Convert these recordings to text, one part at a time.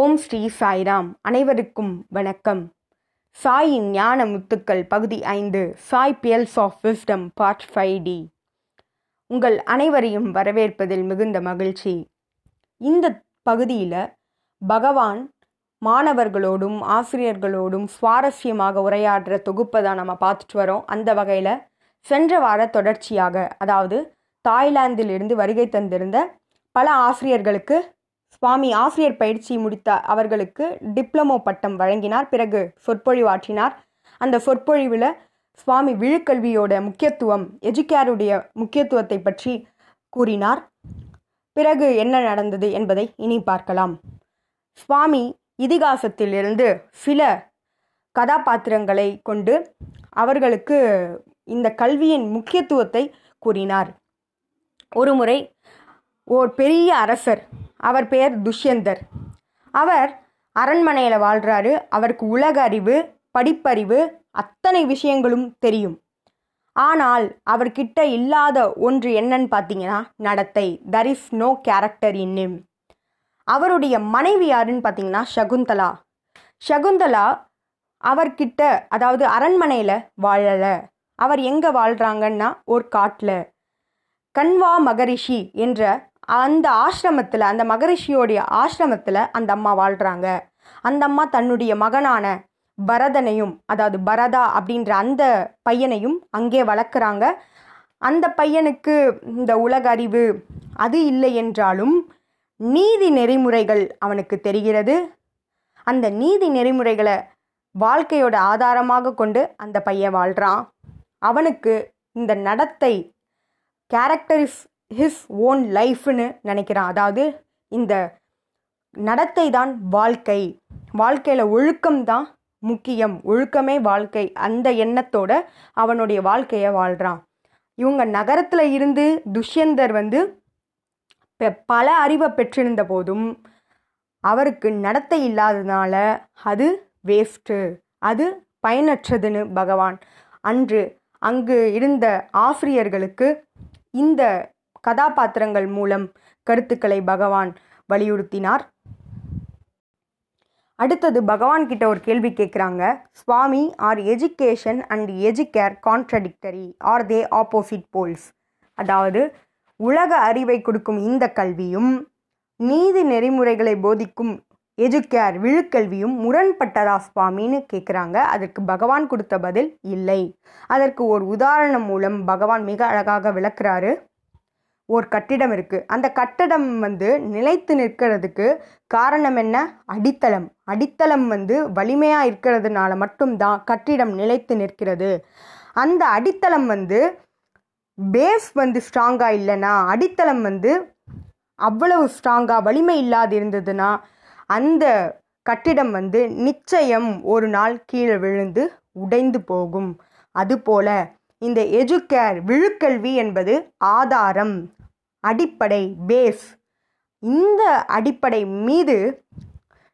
ஓம் ஸ்ரீ சாய்ராம். அனைவருக்கும் வணக்கம். சாயின் ஞான முத்துக்கள் பகுதி ஐந்து Sai pearls of wisdom part five D உங்கள் அனைவரையும் வரவேற்பதில் மிகுந்த மகிழ்ச்சி. இந்த பகுதியில் பகவான் மாணவர்களோடும் ஆசிரியர்களோடும் சுவாரஸ்யமாக உரையாடுற தொகுப்பை தான் நம்ம பார்த்துட்டு வரோம். அந்த வகையில் சென்ற வார தொடர்ச்சியாக அதாவது தாய்லாந்திலிருந்து வருகை தந்திருந்த பல ஆசிரியர்களுக்கு சுவாமி ஆசிரியர் பயிற்சி முடித்த அவர்களுக்கு டிப்ளமோ பட்டம் வழங்கினார். பிறகு சொற்பொழிவாற்றினார் அந்த சொற்பொழிவில் சுவாமி விழுக்கல்வியோட முக்கியத்துவம் எஜுகேருடைய முக்கியத்துவத்தை பற்றி கூறினார். பிறகு என்ன நடந்தது என்பதை இனி பார்க்கலாம். சுவாமி இதிகாசத்திலிருந்து சில கதாபாத்திரங்களை கொண்டு அவர்களுக்கு இந்த கல்வியின் முக்கியத்துவத்தை கூறினார். ஒருமுறை ஓர் பெரிய அரசர் அவர் பெயர் துஷ்யந்தர். அவர் அரண்மனையில் வாழ்கிறாரு அவருக்கு உலக அறிவு படிப்பறிவு அத்தனை விஷயங்களும் தெரியும். ஆனால் அவர்கிட்ட இல்லாத ஒன்று என்னன்னு பார்த்தீங்கன்னா நடத்தை. There is no character in அவருடைய மனைவி யாருன்னு பார்த்தீங்கன்னா சகுந்தலா. சகுந்தலா அவர்கிட்ட அதாவது அரண்மனையில் வாழலை. அவர் எங்கே வாழ்கிறாங்கன்னா ஒரு காட்டில். கன்வா மகரிஷி என்ற அந்த ஆசிரமத்தில் அந்த மகரிஷியோடைய ஆசிரமத்தில் அந்த அம்மா வாழ்கிறாங்க அந்த அம்மா தன்னுடைய மகனான பரதனையும் அதாவது பரதா அப்படின்ற அந்த பையனையும் அங்கே வளர்க்குறாங்க. அந்த பையனுக்கு இந்த உலக அறிவு அது இல்லை என்றாலும் நீதி நெறிமுறைகள் அவனுக்கு தெரிகிறது. அந்த நீதி நெறிமுறைகளை வாழ்க்கையோட ஆதாரமாக கொண்டு அந்த பையன் வாழ்கிறான் அவனுக்கு இந்த நடத்தை கேரக்டரிஸ் ஹிஸ் ஓன் லைஃப்னு நினைக்கிறான். அதாவது இந்த நடத்தை தான் வாழ்க்கை. வாழ்க்கையில் ஒழுக்கம் தான் முக்கியம். ஒழுக்கமே வாழ்க்கை. அந்த எண்ணத்தோட அவனுடைய வாழ்க்கையை வாழ்கிறான் இவங்க நகரத்தில் இருந்து துஷ்யந்தர் வந்து பல அறிவை பெற்றிருந்த போதும் அவருக்கு நடத்தை இல்லாததுனால அது வேஸ்ட்டு அது பயனற்றதுன்னு பகவான். அன்று அங்கு இருந்த ஆசிரியர்களுக்கு இந்த கதாபாத்திரங்கள் மூலம் கருத்துக்களை பகவான் வலியுறுத்தினார். அடுத்தது பகவான் கிட்ட ஒரு கேள்வி கேட்குறாங்க Swami are education and educare contradictory are they opposite poles அதாவது உலக அறிவை கொடுக்கும் இந்த கல்வியும் நீதி நெறிமுறைகளை போதிக்கும் எஜுகேர் விழுக்கல்வியும் முரண்பட்டதா சுவாமின்னு கேட்குறாங்க அதற்கு பகவான் கொடுத்த பதில் இல்லை. அதற்கு ஒரு உதாரணம் மூலம் பகவான் மிக அழகாக விளக்குறாரு. ஒரு கட்டிடம் இருக்குது அந்த கட்டடம் வந்து நிலைத்து நிற்கிறதுக்கு காரணம் என்ன? அடித்தளம். அடித்தளம் வந்து வலிமையாக இருக்கிறதுனால மட்டும்தான் கட்டிடம் நிலைத்து நிற்கிறது. அந்த அடித்தளம் வந்து பேஸ் வந்து ஸ்ட்ராங்காக இல்லைன்னா அடித்தளம் வந்து அவ்வளவு ஸ்ட்ராங்காக வலிமை இல்லாது இருந்ததுன்னா அந்த கட்டிடம் வந்து நிச்சயம் ஒரு நாள் கீழே விழுந்து உடைந்து போகும். அதுபோல் இந்த எஜுகேர் விழுக்கல்வி என்பது ஆதாரம் அடிப்படை பேஸ் இந்த அடிப்படை மீது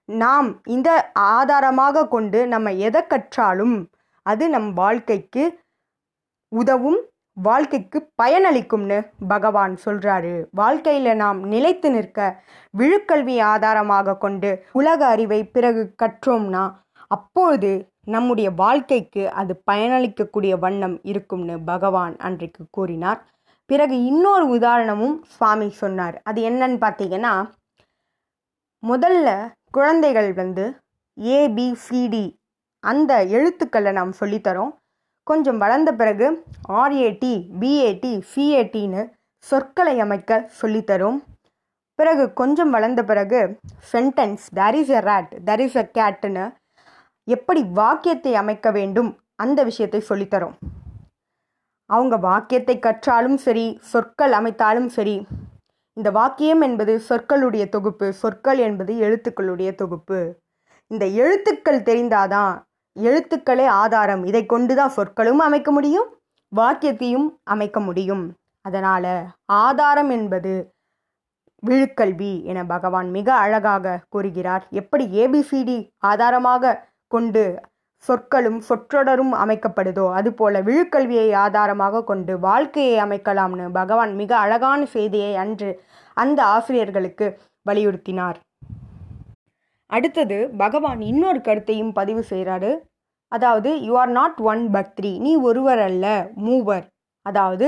நாம் இந்த ஆதாரமாக கொண்டு நம்ம எதை கற்றாலும் அது நம் வாழ்க்கைக்கு உதவும் வாழ்க்கைக்கு பயனளிக்கும்னு பகவான் சொல்கிறாரு வாழ்க்கையில் நாம் நிலைத்து நிற்க விழுக்கல்வி ஆதாரமாக கொண்டு உலக அறிவை பிறகு கற்றோம்னா அப்பொழுது நம்முடைய வாழ்க்கைக்கு அது பயனளிக்கக்கூடிய வண்ணம் இருக்கும்னு பகவான் அன்றைக்கு கூறினார். பிறகு இன்னொரு உதாரணமும் சுவாமி சொன்னார். அது என்னன்னு பார்த்தீங்கன்னா முதல்ல குழந்தைகள் வந்து ஏபிசிடி அந்த எழுத்துக்களை நாம் சொல்லித்தரோம். கொஞ்சம் வளர்ந்த பிறகு ஆர்ஏடி பிஏடி சிஏடின்னு சொற்களை அமைக்க சொல்லித்தரும். பிறகு கொஞ்சம் வளர்ந்த பிறகு sentence there is a rat there is a கேட்டுன்னு எப்படி வாக்கியத்தை அமைக்க வேண்டும் அந்த விஷயத்தை சொல்லித்தரும். அவங்க வாக்கியத்தை கற்றாலும் சரி சொற்கள் அமைத்தாலும் சரி இந்த வாக்கியம் என்பது சொற்களுடைய தொகுப்பு சொற்கள் என்பது எழுத்துக்களுடைய தொகுப்பு. இந்த எழுத்துக்கள் தெரிந்தாதான் எழுத்துக்களே ஆதாரம். இதை கொண்டு தான் சொற்களும் அமைக்க முடியும் வாக்கியத்தையும் அமைக்க முடியும். அதனால் ஆதாரம் என்பது விழுக்கல்வி என பகவான் மிக அழகாக கூறுகிறார். எப்படி ஏபிசிடி ஆதாரமாக கொண்டு சொற்களும் சொற்றொடரும் அமைக்கப்படுதோ? அதுபோல விழுக்கல்வியை ஆதாரமாக கொண்டு வாழ்க்கையை அமைக்கலாம்னு பகவான் மிக அழகான செய்தியை அன்று அந்த ஆசிரியர்களுக்கு வலியுறுத்தினார். அடுத்தது பகவான் இன்னொரு கருத்தையும் பதிவு செய்கிறாரு அதாவது you are not one but three நீ ஒருவர் அல்ல மூவர். அதாவது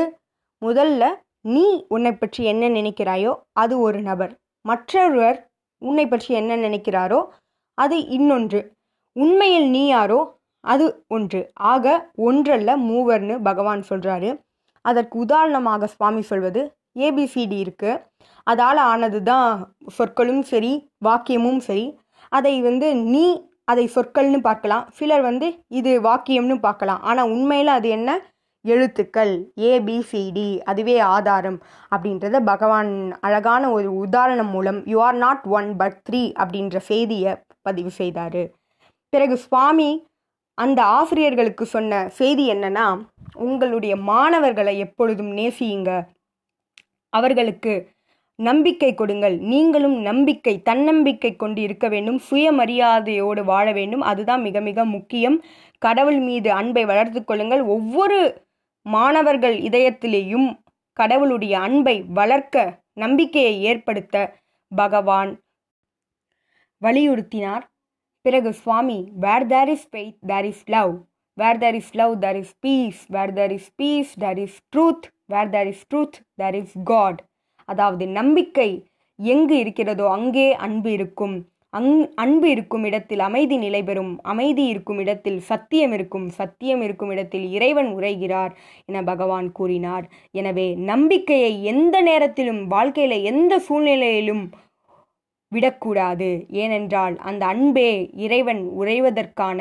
முதல்ல நீ உன்னை பற்றி என்ன நினைக்கிறாயோ அது ஒரு நபர். மற்றொருவர் உன்னை பற்றி என்ன நினைக்கிறாரோ அது இன்னொன்று. உண்மையில் நீ யாரோ? அது ஒன்று. ஆக ஒன்றல்ல மூவர்னு பகவான் சொல்கிறாரு அதற்கு உதாரணமாக சுவாமி சொல்வது ஏபிசிடி இருக்குது அதால் ஆனது தான் சொற்களும் சரி வாக்கியமும் சரி. அதை வந்து நீ அதை சொற்கள்னு பார்க்கலாம். சிலர் வந்து இது வாக்கியம்னு பார்க்கலாம். ஆனால் உண்மையில் அது என்ன? எழுத்துக்கள். ஏபிசிடி அதுவே ஆதாரம் அப்படின்றத பகவான் அழகான ஒரு உதாரணம் மூலம் you are not one but three அப்படின்ற செய்தியை பதிவு செய்தார். பிறகு சுவாமி அந்த ஆசிரியர்களுக்கு சொன்ன செய்தி என்னன்னா உங்களுடைய மாணவர்களை எப்பொழுதும் நேசியுங்க. அவர்களுக்கு நம்பிக்கை கொடுங்கள். நீங்களும் நம்பிக்கை தன்னம்பிக்கை கொண்டு இருக்க வேண்டும். சுயமரியாதையோடு வாழ வேண்டும். அதுதான் மிக மிக முக்கியம். கடவுள் மீது அன்பை வளர்த்து கொள்ளுங்கள். ஒவ்வொரு மாணவர்கள் இதயத்திலேயும் கடவுளுடைய அன்பை வளர்க்க நம்பிக்கையை ஏற்படுத்த பகவான் வலியுறுத்தினார். பிறகு Swami where there is faith there is love where there is love there is peace where there is peace there is truth where there is truth there is God அதாவது நம்பிக்கை எங்கு இருக்கிறதோ அங்கே அன்பு இருக்கும். அங் அன்பு இருக்கும் இடத்தில் அமைதி நிலை பெறும். அமைதி இருக்கும் இடத்தில் சத்தியம் இருக்கும். சத்தியம் இருக்கும் இடத்தில் இறைவன் உரைகிறார் என பகவான் கூறினார். எனவே நம்பிக்கையை எந்த நேரத்திலும் வாழ்க்கையில் எந்த சூழ்நிலையிலும் விடக்கூடாது. ஏனென்றால் அந்த அன்பே இறைவன் உறைவதற்கான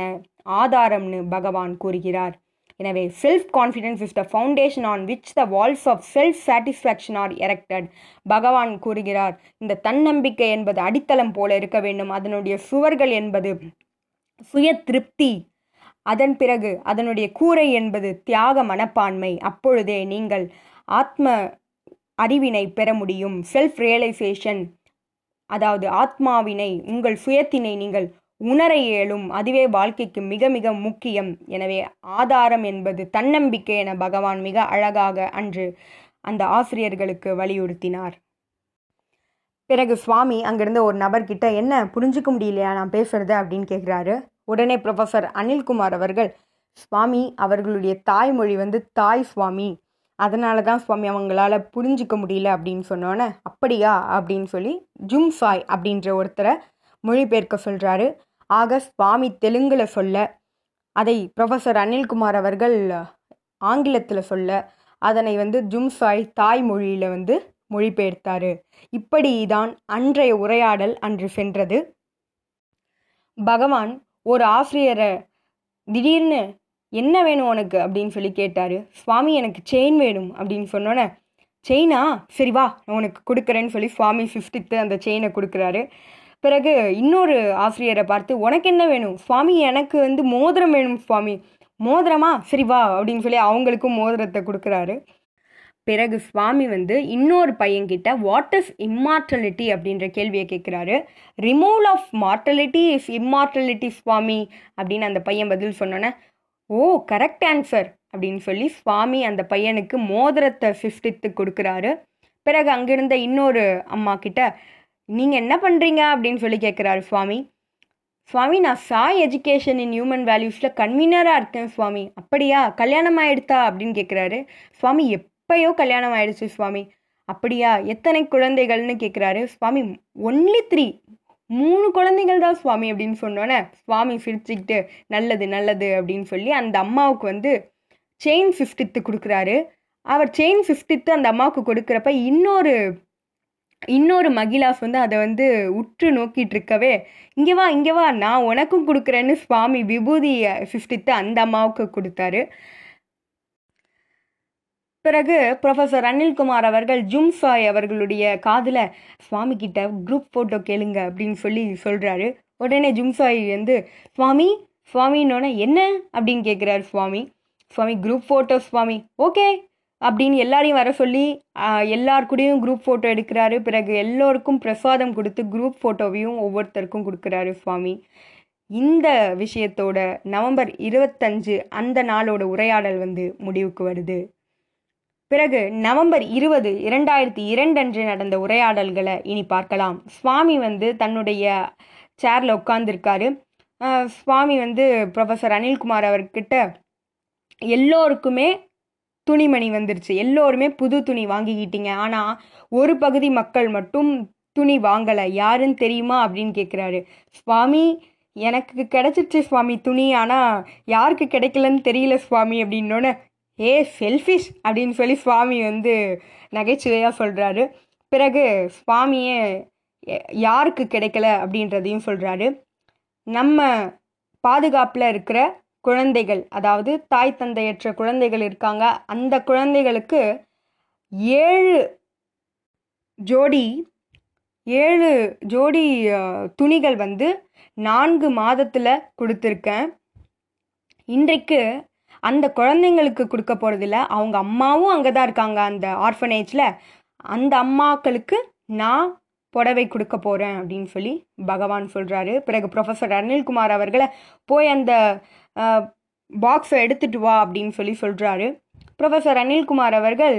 ஆதாரம்னு பகவான் கூறுகிறார். எனவே self confidence is the foundation on which the walls of self satisfaction are erected பகவான் கூறுகிறார் இந்த தன்னம்பிக்கை என்பது அடித்தளம் போல இருக்க வேண்டும். அதனுடைய சுவர்கள் என்பது சுய திருப்தி. அதன் பிறகு அதனுடைய கூரை என்பது தியாக மனப்பான்மை. அப்பொழுதே நீங்கள் ஆத்ம அறிவினை பெற முடியும். செல்ஃப் ரியலைசேஷன் அதாவது ஆத்மாவினை உங்கள் சுயத்தினை நீங்கள் உணர இயலும். அதுவே வாழ்க்கைக்கு மிக மிக முக்கியம். எனவே ஆதாரம் என்பது தன்னம்பிக்கை என பகவான் மிக அழகாக அன்று அந்த ஆசிரியர்களுக்கு வலியுறுத்தினார். பிறகு சுவாமி அங்கிருந்த ஒரு நபர்கிட்ட என்ன புரிஞ்சுக்க முடியலையா? நான் பேசுறது? அப்படின்னு கேட்குறாரு உடனே ப்ரொஃபஸர் அனில்குமார் அவர்கள் சுவாமி அவர்களுடைய தாய்மொழி வந்து தாய் சுவாமி. அதனால தான் சுவாமி அவங்களால புரிஞ்சிக்க முடியல அப்படின்னு சொன்னோன்னே அப்படியா? அப்படின்னு சொல்லி ஜும் சாய் அப்படின்ற ஒருத்தரை மொழிபெயர்க்க சொல்கிறாரு ஆக சுவாமி தெலுங்கில் சொல்ல அதை ப்ரொஃபஸர் அனில்குமார் அவர்கள் ஆங்கிலத்தில் சொல்ல அதனை வந்து ஜும்சாய் தாய்மொழியில் வந்து மொழிபெயர்த்தார். இப்படி தான் அன்றைய உரையாடல் அன்று சென்றது. பகவான் ஒரு ஆசிரியரை திடீர்னு என்ன வேணும் உனக்கு அப்படின்னு சொல்லி கேட்டார். சுவாமி எனக்கு செயின் வேணும் அப்படின்னு சொன்னோன்னே செயினா சரி வா நான் உனக்கு கொடுக்குறேன்னு சொல்லி சுவாமி ஃபிஃப்டித்து அந்த செயினை கொடுக்குறாரு. பிறகு இன்னொரு ஆசிரியரை பார்த்து உனக்கு என்ன வேணும்? சுவாமி எனக்கு வந்து மோதிரம் வேணும் சுவாமி. மோதிரமா? சரி வா அப்படின்னு சொல்லி அவங்களுக்கும் மோதிரத்தை கொடுக்குறாரு. பிறகு சுவாமி வந்து இன்னொரு பையன்கிட்ட வாட் இஸ் இம்மார்டலிட்டி அப்படின்ற கேள்வியை கேட்குறாரு. Removal of mortality is immortality Swami. அப்படின்னு அந்த பையன் பதில் சொன்னோன்னே ஓ கரெக்ட் ஆன்சர் அப்படின்னு சொல்லி சுவாமி அந்த பையனுக்கு மோதிரத்தை ஃபிஃப்டித்து கொடுக்குறாரு. பிறகு அங்கிருந்த இன்னொரு அம்மா கிட்ட நீங்கள் என்ன பண்ணுறீங்க அப்படின்னு சொல்லி கேட்குறாரு சுவாமி. சுவாமி நான் சாய் எஜுகேஷன் இன் ஹியூமன் வேல்யூஸில் கன்வீனராக இருக்கேன் சுவாமி. அப்படியா? கல்யாணம் ஆயிடுதா? அப்படின்னு கேட்குறாரு. சுவாமி எப்பயோ கல்யாணம் ஆயிடுச்சு சுவாமி. அப்படியா? எத்தனை குழந்தைகள்னு? கேட்குறாரு. சுவாமி ஒன்லி த்ரீ மூணு குழந்தைகள் தான் சுவாமி அப்படின்னு சொன்னோன்னே சுவாமி சிரிச்சுக்கிட்டு நல்லது நல்லது அப்படின்னு சொல்லி அந்த அம்மாவுக்கு வந்து செயின் ஃபிஃப்டித்து கொடுக்குறாரு. அவர் செயின் ஃபிஃப்டித்து அந்த அம்மாவுக்கு கொடுக்குறப்ப இன்னொரு இன்னொரு மகிலாஸ் வந்து அதை வந்து உற்று நோக்கிட்டு இருக்கவே இங்கே வா இங்கே வா நான் உனக்கும் கொடுக்குறேன்னு சுவாமி விபூதி ஃபிஃப்டித்து அந்த அம்மாவுக்கு கொடுத்தாரு. பிறகு ப்ரொஃபஸர் அனில்குமார் அவர்கள் ஜும் சாய் அவர்களுடைய காதில் சுவாமி கிட்ட குரூப் ஃபோட்டோ கேளுங்க அப்படின்னு சொல்லி சொல்கிறாரு உடனே ஜும் சாய் வந்து சுவாமி சுவாமின்னொன்னே என்ன? அப்படின்னு கேட்குறாரு Swami. Swami group photo Swami. Okay. அப்படின்னு எல்லாரையும் வர சொல்லி எல்லார் கூடயும் குரூப் ஃபோட்டோ எடுக்கிறாரு. பிறகு எல்லோருக்கும் பிரசாதம் கொடுத்து குரூப் ஃபோட்டோவையும் ஒவ்வொருத்தருக்கும் கொடுக்குறாரு சுவாமி. இந்த விஷயத்தோட நவம்பர் இருபத்தஞ்சு அந்த நாளோட உரையாடல் வந்து முடிவுக்கு வருது. பிறகு நவம்பர் இருபது இரண்டாயிரத்தி இரண்டு அன்று நடந்த உரையாடல்களை இனி பார்க்கலாம். சுவாமி வந்து தன்னுடைய சேரில் உட்காந்துருக்காரு சுவாமி வந்து ப்ரொஃபஸர் அனில்குமார் அவர்கிட்ட எல்லோருக்குமே துணிமணி வந்துருச்சு. எல்லோருமே புது துணி வாங்கிக்கிட்டீங்க. ஆனால் ஒரு பகுதி மக்கள் மட்டும் துணி வாங்கலை. யாருன்னு தெரியுமா அப்படின்னு கேட்குறாரு சுவாமி எனக்கு கிடைச்சிருச்சு சுவாமி துணி. ஆனால் யாருக்கு கிடைக்கலன்னு தெரியல சுவாமி அப்படின்னோடனே ஏ செல்ஃபிஷ் அப்படின்னு சொல்லி சுவாமி வந்து நகைச்சுவையாக சொல்கிறாரு பிறகு சுவாமியே யாருக்கு கிடைக்கல அப்படின்றதையும் சொல்கிறாரு நம்ம பாதுகாப்பில் இருக்கிற குழந்தைகள் அதாவது தாய் தந்தையற்ற குழந்தைகள் இருக்காங்க. அந்த குழந்தைகளுக்கு ஏழு ஜோடி ஏழு ஜோடி துணிகள் வந்து நான்கு மாதத்தில் கொடுத்துருக்கேன். இன்றைக்கு அந்த குழந்தைங்களுக்கு கொடுக்க போகிறதில்ல அவங்க அம்மாவும் அங்கே தான் இருக்காங்க அந்த ஆர்ஃபனேஜில் அந்த அம்மாக்களுக்கு நான் புடவை கொடுக்க போகிறேன் அப்படின்னு சொல்லி பகவான் சொல்கிறாரு பிறகு ப்ரொஃபஸர் அனில்குமார் அவர்களை போய் அந்த பாக்ஸை எடுத்துகிட்டு வா அப்படின்னு சொல்லி சொல்கிறாரு ப்ரொஃபஸர் அனில்குமார் அவர்கள்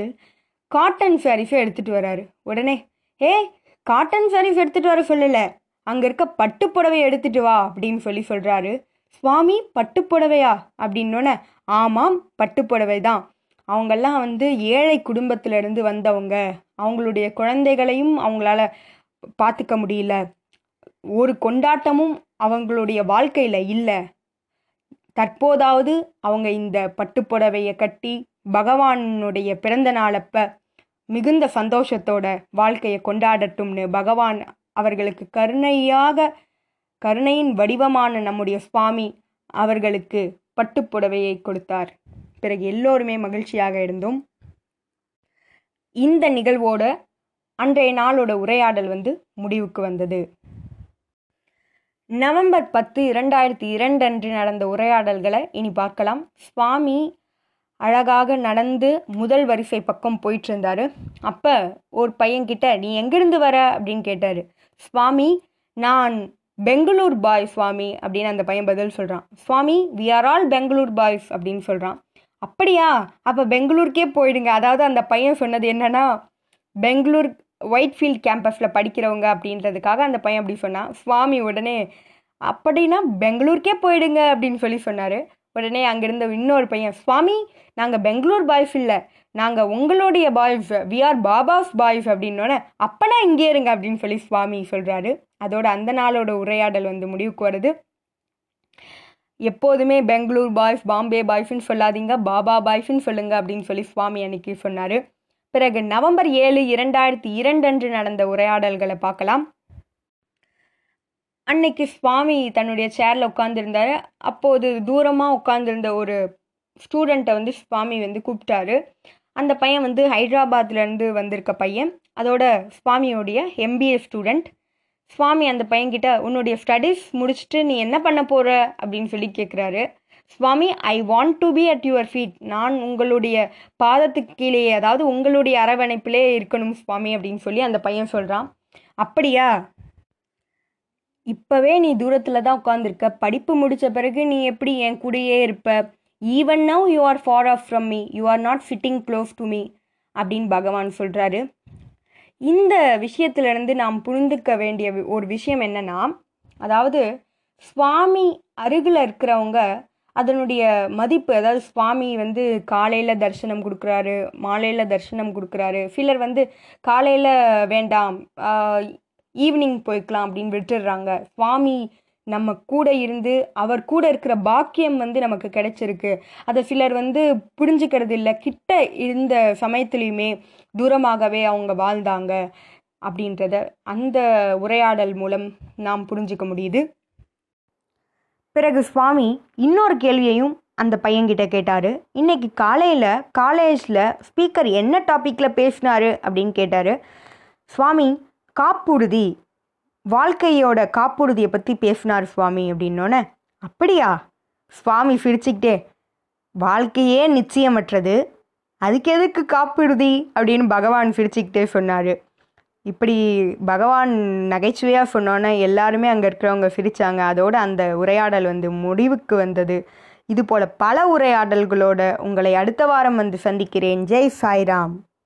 காட்டன் சாரீஸை எடுத்துகிட்டு வராரு. உடனே ஏ காட்டன் சாரீஸ் எடுத்துகிட்டு வர சொல்லலை. அங்கே இருக்க பட்டு புடவை எடுத்துகிட்டு வா அப்படின்னு சொல்லி சொல்கிறாரு சுவாமி பட்டு புடவையா? அப்படின்னோடனே ஆமாம் பட்டு புடவை தான் அவங்கெல்லாம் வந்து ஏழை குடும்பத்திலிருந்து வந்தவங்க. அவங்களுடைய குழந்தைகளையும் அவங்களால பார்த்துக்க முடியல. ஒரு கொண்டாட்டமும் அவங்களுடைய வாழ்க்கையில் இல்லை. தற்போதாவது அவங்க இந்த பட்டுப்புடவையை கட்டி பகவானுடைய பிறந்த நாளப்ப மிகுந்த சந்தோஷத்தோட வாழ்க்கையை கொண்டாடட்டும்னு பகவான் அவர்களுக்கு கருணையாக கருணையின் வடிவமான நம்முடைய சுவாமி அவர்களுக்கு பட்டுப்புடவையை கொடுத்தார். பிறகு எல்லோருமே மகிழ்ச்சியாக இருந்தோம் இந்த நிகழ்வோட அன்றைய நாளோட உரையாடல் வந்து முடிவுக்கு வந்தது. நவம்பர் பத்து இரண்டாயிரத்தி இரண்டு அன்று நடந்த உரையாடல்களை இனி பார்க்கலாம். சுவாமி அழகாக நடந்து முதல் வரிசை பக்கம் போயிட்டு இருந்தாரு அப்போ ஒரு பையன்கிட்ட நீ எங்கிருந்து வர? அப்படின்னு கேட்டார். சுவாமி நான் பெங்களூர் பாய் சுவாமி அப்படின்னு அந்த பையன் பதில் சொல்கிறான் Swami we are all Bangalore boys அப்படின்னு சொல்கிறான் அப்படியா? அப்போ பெங்களூருக்கே போயிடுங்க. அதாவது அந்த பையன் சொன்னது என்னன்னா பெங்களூர் ஒயிட்ஃபீல்ட் கேம்பஸில் படிக்கிறவங்க அப்படின்றதுக்காக அந்த பையன் அப்படி சொன்னான். சுவாமி உடனே அப்படின்னா பெங்களூருக்கே போயிடுங்க அப்படின்னு சொல்லி சொன்னார். உடனே அங்கேருந்து இன்னொரு பையன் சுவாமி நாங்கள் பெங்களூர் பாய்ஸ் இல்லை. நாங்கள் உங்களுடைய boys we are Baba's boys அப்படின்னோடனே அப்பனா இங்கே இருங்க அப்படின்னு சொல்லி சுவாமி சொல்கிறாரு அதோட அந்த நாளோட உரையாடல் வந்து முடிவுக்கு வருது. எப்போதுமே பெங்களூர் பாய்ஸ் பாம்பே பாய்ஸ்ன்னு சொல்லாதீங்க பாபா பாய்ஸ்ன்னு சொல்லுங்க அப்படின்னு சொல்லி சுவாமி அன்னைக்கு சொன்னார். பிறகு நவம்பர் ஏழு இரண்டாயிரத்தி இரண்டு அன்று நடந்த உரையாடல்களை பார்க்கலாம். அன்னைக்கு சுவாமி தன்னுடைய சேரில் உட்காந்துருந்தாரு அப்போது தூரமாக உட்காந்துருந்த ஒரு ஸ்டூடெண்ட்டை வந்து சுவாமி வந்து கூப்பிட்டாரு. அந்த பையன் வந்து ஹைதராபாத்லேருந்து வந்திருக்க பையன். அதோட சுவாமியோடைய எம்பிஏ ஸ்டூடெண்ட் சுவாமி அந்த பையன்கிட்ட உன்னுடைய ஸ்டடீஸ் முடிச்சுட்டு நீ என்ன பண்ண போகிற அப்படின்னு சொல்லி கேட்குறாரு Swami I want to be at your feet நான் உங்களுடைய பாதத்துக்கு கீழே அதாவது உங்களுடைய அரவணைப்பிலே இருக்கணும் சுவாமி அப்படின்னு சொல்லி அந்த பையன் சொல்கிறான் அப்படியா? இப்போவே நீ தூரத்தில் தான் உட்காந்துருக்க படிப்பு முடித்த பிறகு நீ எப்படி என் கூடயே இருப்ப? Even now you are far off from me you are not sitting close to me அப்படின்னு பகவான் சொல்கிறாரு இந்த விஷயத்திலிருந்து நாம் புரிந்துக்க வேண்டிய ஒரு விஷயம் என்னன்னா அதாவது சுவாமி அருகில் இருக்கிறவங்க அதனுடைய மதிப்பு அதாவது சுவாமி வந்து காலையில் தரிசனம் கொடுக்குறாரு மாலையில் தரிசனம் கொடுக்குறாரு சிலர் வந்து காலையில் வேண்டாம் ஈவினிங் போய்க்கலாம் அப்படின்னு விட்டுடுறாங்க. சுவாமி நம்ம கூட இருந்து அவர் கூட இருக்கிற பாக்கியம் வந்து நமக்கு கிடைச்சிருக்கு. அதை சிலர் வந்து புரிஞ்சுக்கிறது இல்லை. கிட்ட இருந்த சமயத்துலேயுமே தூரமாகவே அவங்க வாழ்ந்தாங்க அப்படின்றத அந்த உரையாடல் மூலம் நாம் புரிஞ்சுக்க முடியுது. பிறகு சுவாமி இன்னொரு கேள்வியையும் அந்த பையன்கிட்ட கேட்டார். இன்னைக்கு காலையில் காலேஜில் ஸ்பீக்கர் என்ன டாப்பிக்கில் பேசினார் அப்படின்னு கேட்டார். சுவாமி காப்புறுதி வாழ்க்கையோட காப்புறுதியை பற்றி பேசினார் சுவாமி அப்படின்னோடனே அப்படியா? சுவாமி சிரிச்சுக்கிட்டே வாழ்க்கையே நிச்சயமற்றது. அதுக்கு எதுக்கு காப்புறுதி? அப்படின்னு பகவான் சிரிச்சுக்கிட்டே சொன்னார். இப்படி பகவான் நகைச்சுவையாக சொன்னோன்னே எல்லாருமே அங்கே இருக்கிறவங்க சிரித்தாங்க அதோட அந்த உரையாடல் வந்து முடிவுக்கு வந்தது. இதுபோல் பல உரையாடல்களோட உங்களை அடுத்த வாரம் வந்து சந்திக்கிறேன். ஜெய் சாய்ராம்.